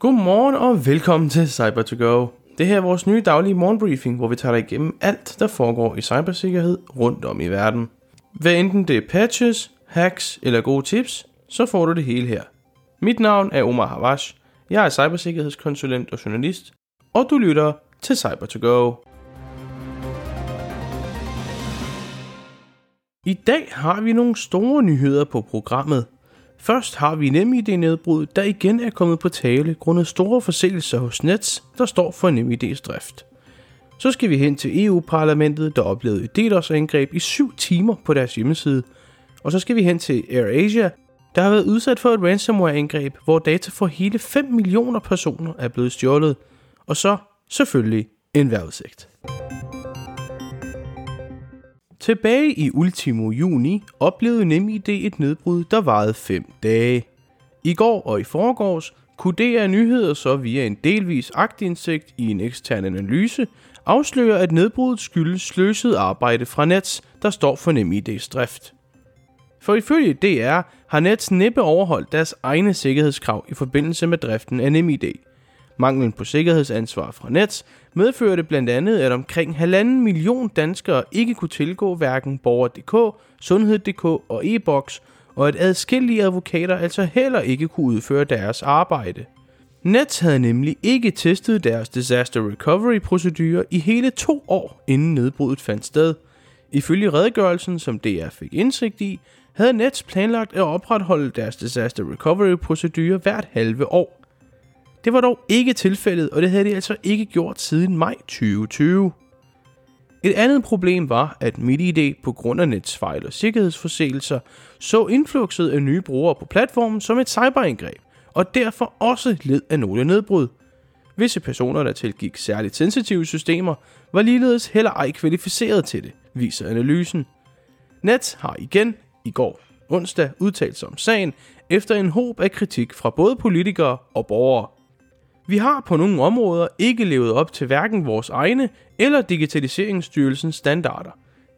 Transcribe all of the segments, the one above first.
Godmorgen og velkommen til cyber to go Det her er vores nye daglige morgenbriefing, hvor vi tager dig igennem alt, der foregår i cybersikkerhed rundt om i verden. Hvad enten det er patches, hacks eller gode tips, så får du det hele her. Mit navn er Omar Havash. Jeg er cybersikkerhedskonsulent og journalist, og du lytter til cyber to go I dag har vi nogle store nyheder på programmet. Først har vi nemid nedbrud, der igen er kommet på tale grundet store forseelser hos Nets, der står for NemID's drift. Så skal vi hen til EU-parlamentet, der oplevede et DDoS-angreb i 7 timer på deres hjemmeside. Og så skal vi hen til AirAsia, der har været udsat for et ransomware-angreb, hvor data for hele 5 millioner personer er blevet stjålet. Og så selvfølgelig en vejrudsigt. Tilbage i ultimo juni oplevede NemID et nedbrud, der varede 5 dage. I går og i forgårs kunne DR Nyheder så via en delvis agtindsigt i en ekstern analyse afsløre, at nedbruddet skyldes sløset arbejde fra Nets, der står for NemID's drift. For ifølge DR har Nets næppe overholdt deres egne sikkerhedskrav i forbindelse med driften af NemID – Manglen på sikkerhedsansvar fra Nets medførte blandt andet, at omkring halvanden million danskere ikke kunne tilgå hverken Borger.dk, Sundhed.dk og e-boks, og at adskillige advokater altså heller ikke kunne udføre deres arbejde. Nets havde nemlig ikke testet deres disaster recovery procedure i hele to år inden nedbruddet fandt sted. Ifølge redegørelsen, som DR fik indsigt i, havde Nets planlagt at opretholde deres disaster recovery procedure hvert halve år. Det var dog ikke tilfældet, og det havde de altså ikke gjort siden maj 2020. Et andet problem var, at MidiID på grund af netsfejl og sikkerhedsforseelser så influxet af nye brugere på platformen som et cyberangreb, og derfor også led af nogle nedbrud. Visse personer, der tilgik særligt sensitive systemer, var ligeledes heller ej kvalificeret til det, viser analysen. Nets har igen i går onsdag udtalt sig om sagen efter en håb af kritik fra både politikere og borgere. Vi har på nogle områder ikke levet op til hverken vores egne eller Digitaliseringsstyrelsens standarder.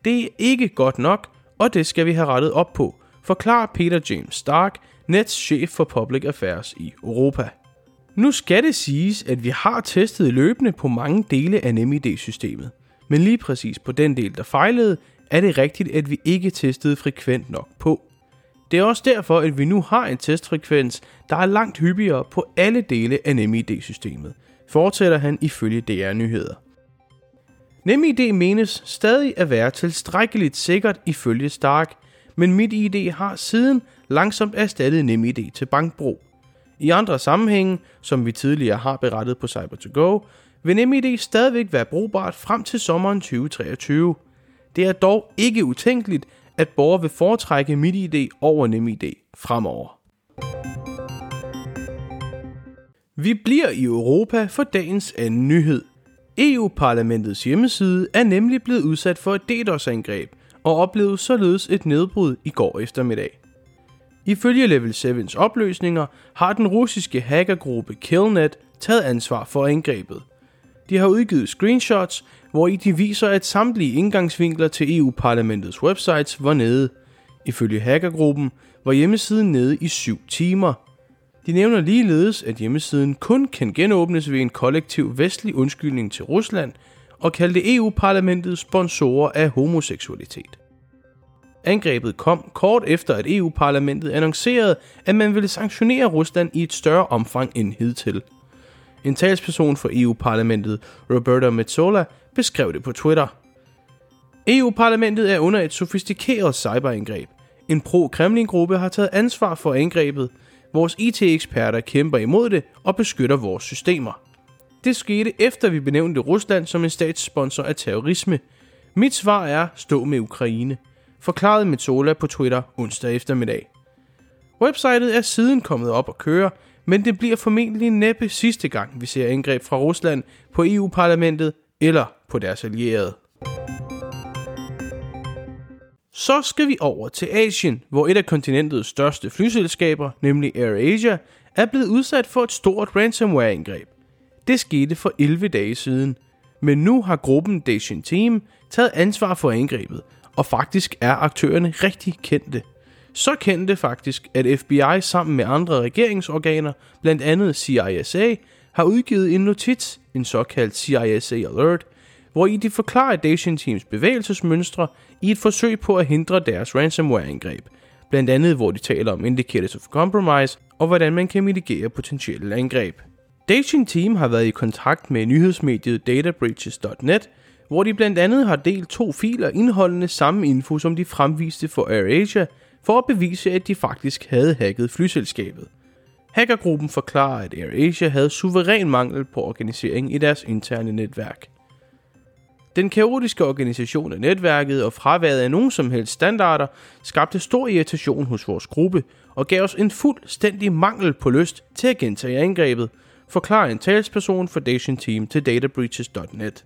Det er ikke godt nok, og det skal vi have rettet op på, forklarer Peter James Stark, Nets chef for Public Affairs i Europa. Nu skal det siges, at vi har testet løbende på mange dele af NemID-systemet. Men lige præcis på den del, der fejlede, er det rigtigt, at vi ikke testede frekvent nok på. Det er også derfor, at vi nu har en testfrekvens, der er langt hyppigere på alle dele af NemID-systemet, fortsætter han ifølge DR Nyheder. NemID menes stadig at være tilstrækkeligt sikkert ifølge Stark, men MitID har siden langsomt erstattet NemID til bankbrug. I andre sammenhænge, som vi tidligere har berettet på Cyber2Go, vil NemID stadigvæk være brugbart frem til sommeren 2023. Det er dog ikke utænkeligt, at borgere vil foretrække MitID over NemID fremover. Vi bliver i Europa for dagens anden nyhed. EU-parlamentets hjemmeside er nemlig blevet udsat for et DDoS-angreb og oplevede således et nedbrud i går eftermiddag. Ifølge Level 7's opløsninger har den russiske hackergruppe Killnet taget ansvar for angrebet. De har udgivet screenshots, hvor i de viser, at samtlige indgangsvinkler til EU-parlamentets websites var nede. Ifølge hackergruppen var hjemmesiden nede i 7 timer. De nævner ligeledes, at hjemmesiden kun kan genåbnes ved en kollektiv vestlig undskyldning til Rusland og kaldte EU-parlamentet sponsorer af homoseksualitet. Angrebet kom kort efter, at EU-parlamentet annoncerede, at man ville sanktionere Rusland i et større omfang end hidtil. En talsperson for EU-parlamentet, Roberta Metsola, beskrev det på Twitter. EU-parlamentet er under et sofistikeret cyberangreb. En pro-Kremlin-gruppe har taget ansvar for angrebet. Vores IT-eksperter kæmper imod det og beskytter vores systemer. Det skete efter vi benævnte Rusland som en statssponsor af terrorisme. Mit svar er stå med Ukraine, forklarede Metsola på Twitter onsdag eftermiddag. Websitet er siden kommet op og køre, men det bliver formentlig næppe sidste gang, vi ser angreb fra Rusland på EU-parlamentet eller på deres allierede. Så skal vi over til Asien, hvor et af kontinentets største flyselskaber, nemlig AirAsia, er blevet udsat for et stort ransomware-angreb. Det skete for 11 dage siden, men nu har gruppen Dacian Team taget ansvar for angrebet, og faktisk er aktørerne rigtig kendte. Så kendte faktisk, at FBI sammen med andre regeringsorganer, blandt andet CISA, har udgivet en notits, en såkaldt CISA Alert, hvor i de forklarer Dacian Teams bevægelsesmønstre i et forsøg på at hindre deres ransomware-angreb. Blandt andet hvor de taler om indicators of compromise og hvordan man kan mitigere potentielle angreb. Dacian Team har været i kontakt med nyhedsmediet databreaches.net, hvor de blandt andet har delt to filer indeholdende samme info, som de fremviste for AirAsia, for at bevise, at de faktisk havde hacket flyselskabet. Hackergruppen forklarer, at AirAsia havde suveræn mangel på organisering i deres interne netværk. Den kaotiske organisation af netværket og fraværet af nogen som helst standarder skabte stor irritation hos vores gruppe og gav os en fuldstændig mangel på lyst til at gentage angrebet, forklarer en talsperson for Dation Team til databreaches.net.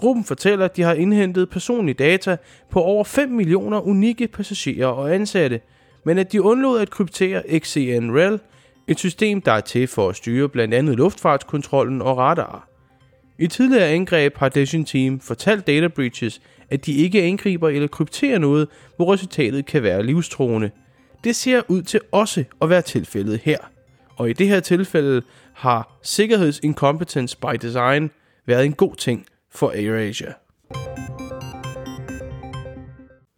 Gruppen fortæller, at de har indhentet personlige data på over 5 millioner unikke passagerer og ansatte, men at de undlod at kryptere XCNREL, et system, der er til for at styre blandt andet luftfartskontrollen og radar. I tidligere angreb har Decision Team fortalt Data Breaches, at de ikke angriber eller krypterer noget, hvor resultatet kan være livstruende. Det ser ud til også at være tilfældet her. Og i det her tilfælde har sikkerhedsincompetence by design været en god ting for AirAsia.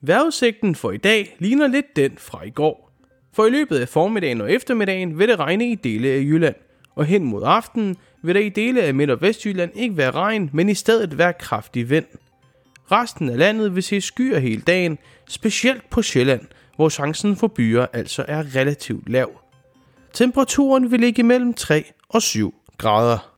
Vejrudsigten for i dag ligner lidt den fra i går. For i løbet af formiddagen og eftermiddagen vil det regne i dele af Jylland, og hen mod aftenen vil der i dele af Midt- og Vestjylland ikke være regn, men i stedet være kraftig vind. Resten af landet vil se skyer hele dagen, specielt på Sjælland, hvor chancen for byer altså er relativt lav. Temperaturen vil ligge mellem 3 og 7 grader.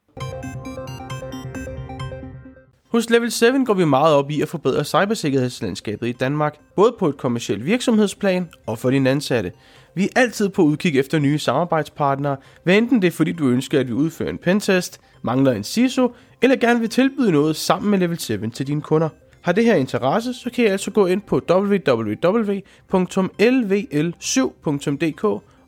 Hos Level 7 går vi meget op i at forbedre cybersikkerhedslandskabet i Danmark, både på et kommersielt virksomhedsplan og for dine ansatte. Vi er altid på udkig efter nye samarbejdspartnere, hvad enten det er fordi du ønsker, at vi udfører en pentest, mangler en CISO, eller gerne vil tilbyde noget sammen med Level 7 til dine kunder. Har det her interesse, så kan I altså gå ind på www.lvl7.dk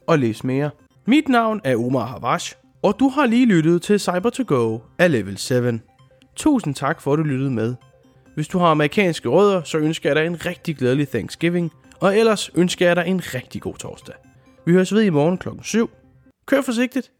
og læse mere. Mit navn er Omar Havash, og du har lige lyttet til cyber to go af Level 7. Tusind tak for, at du lyttede med. Hvis du har amerikanske rødder, så ønsker jeg dig en rigtig glædelig Thanksgiving, og ellers ønsker jeg dig en rigtig god torsdag. Vi høres ved i morgen klokken 7. Kør forsigtigt!